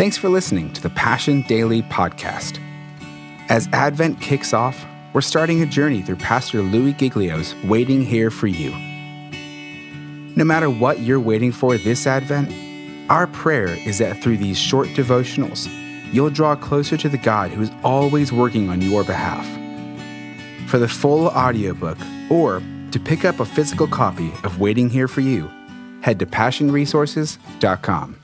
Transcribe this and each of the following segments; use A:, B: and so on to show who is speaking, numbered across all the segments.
A: Thanks for listening to the Passion Daily podcast. As Advent kicks off, we're starting a journey through Pastor Louis Giglio's Waiting Here for You. No matter what you're waiting for this Advent, our prayer is that through these short devotionals, you'll draw closer to the God who is always working on your behalf. For the full audiobook or to pick up a physical copy of Waiting Here for You, head to passionresources.com.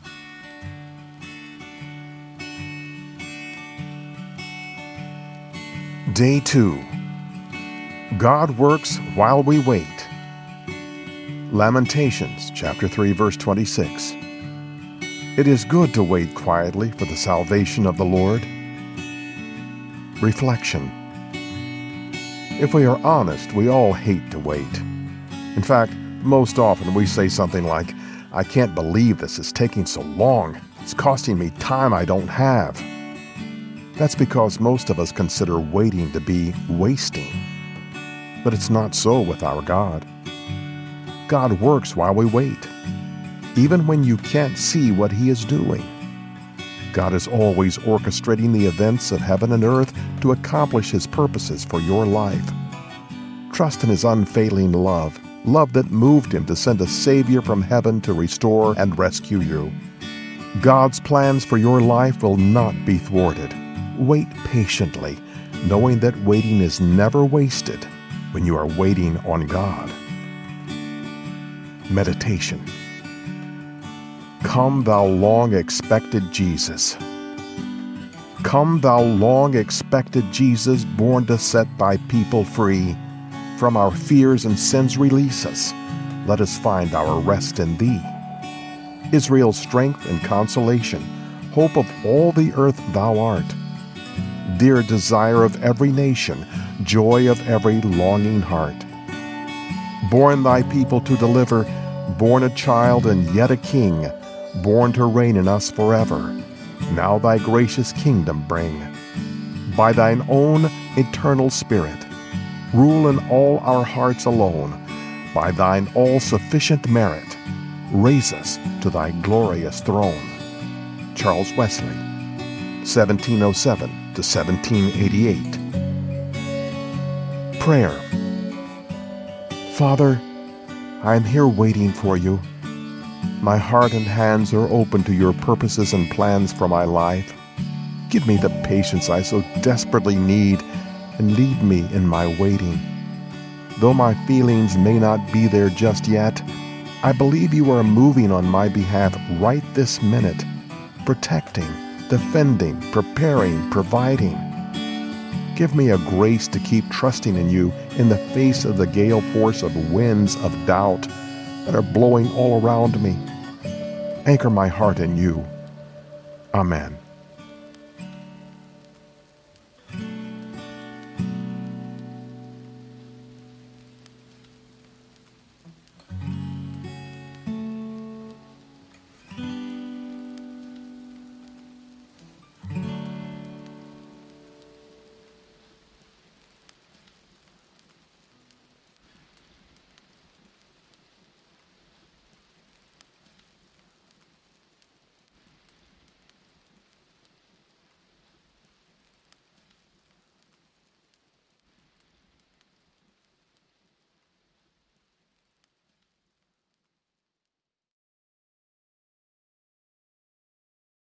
B: Day 2 God works while we wait. Lamentations chapter 3 verse 26. It is good to wait quietly for the salvation of the Lord. Reflection If we are honest, we all hate to wait. In fact, most often we say something like, I can't believe this is taking so long. It's costing me time I don't have. That's because most of us consider waiting to be wasting. But it's not so with our God. God works while we wait, even when you can't see what He is doing. God is always orchestrating the events of heaven and earth to accomplish His purposes for your life. Trust in His unfailing love, love that moved Him to send a Savior from heaven to restore and rescue you. God's plans for your life will not be thwarted. Wait patiently, knowing that waiting is never wasted when you are waiting on God. Meditation Come, thou long expected Jesus. Come, thou long expected Jesus, born to set thy people free. From our fears and sins release us. Let us find our rest in thee. Israel's strength and consolation, hope of all the earth thou art dear desire of every nation, joy of every longing heart. Born thy people to deliver, born a child and yet a king, born to reign in us forever. Now thy gracious kingdom bring. By thine own eternal spirit, rule in all our hearts alone. By thine all sufficient merit, raise us to thy glorious throne. Charles Wesley, 1707 to 1788. Prayer Father, I am here waiting for you. My heart and hands are open to your purposes and plans for my life. Give me the patience I so desperately need and lead me in my waiting. Though my feelings may not be there just yet, I believe you are moving on my behalf right this minute, protecting, defending, preparing, providing. Give me a grace to keep trusting in you in the face of the gale force of winds of doubt that are blowing all around me. Anchor my heart in you. Amen.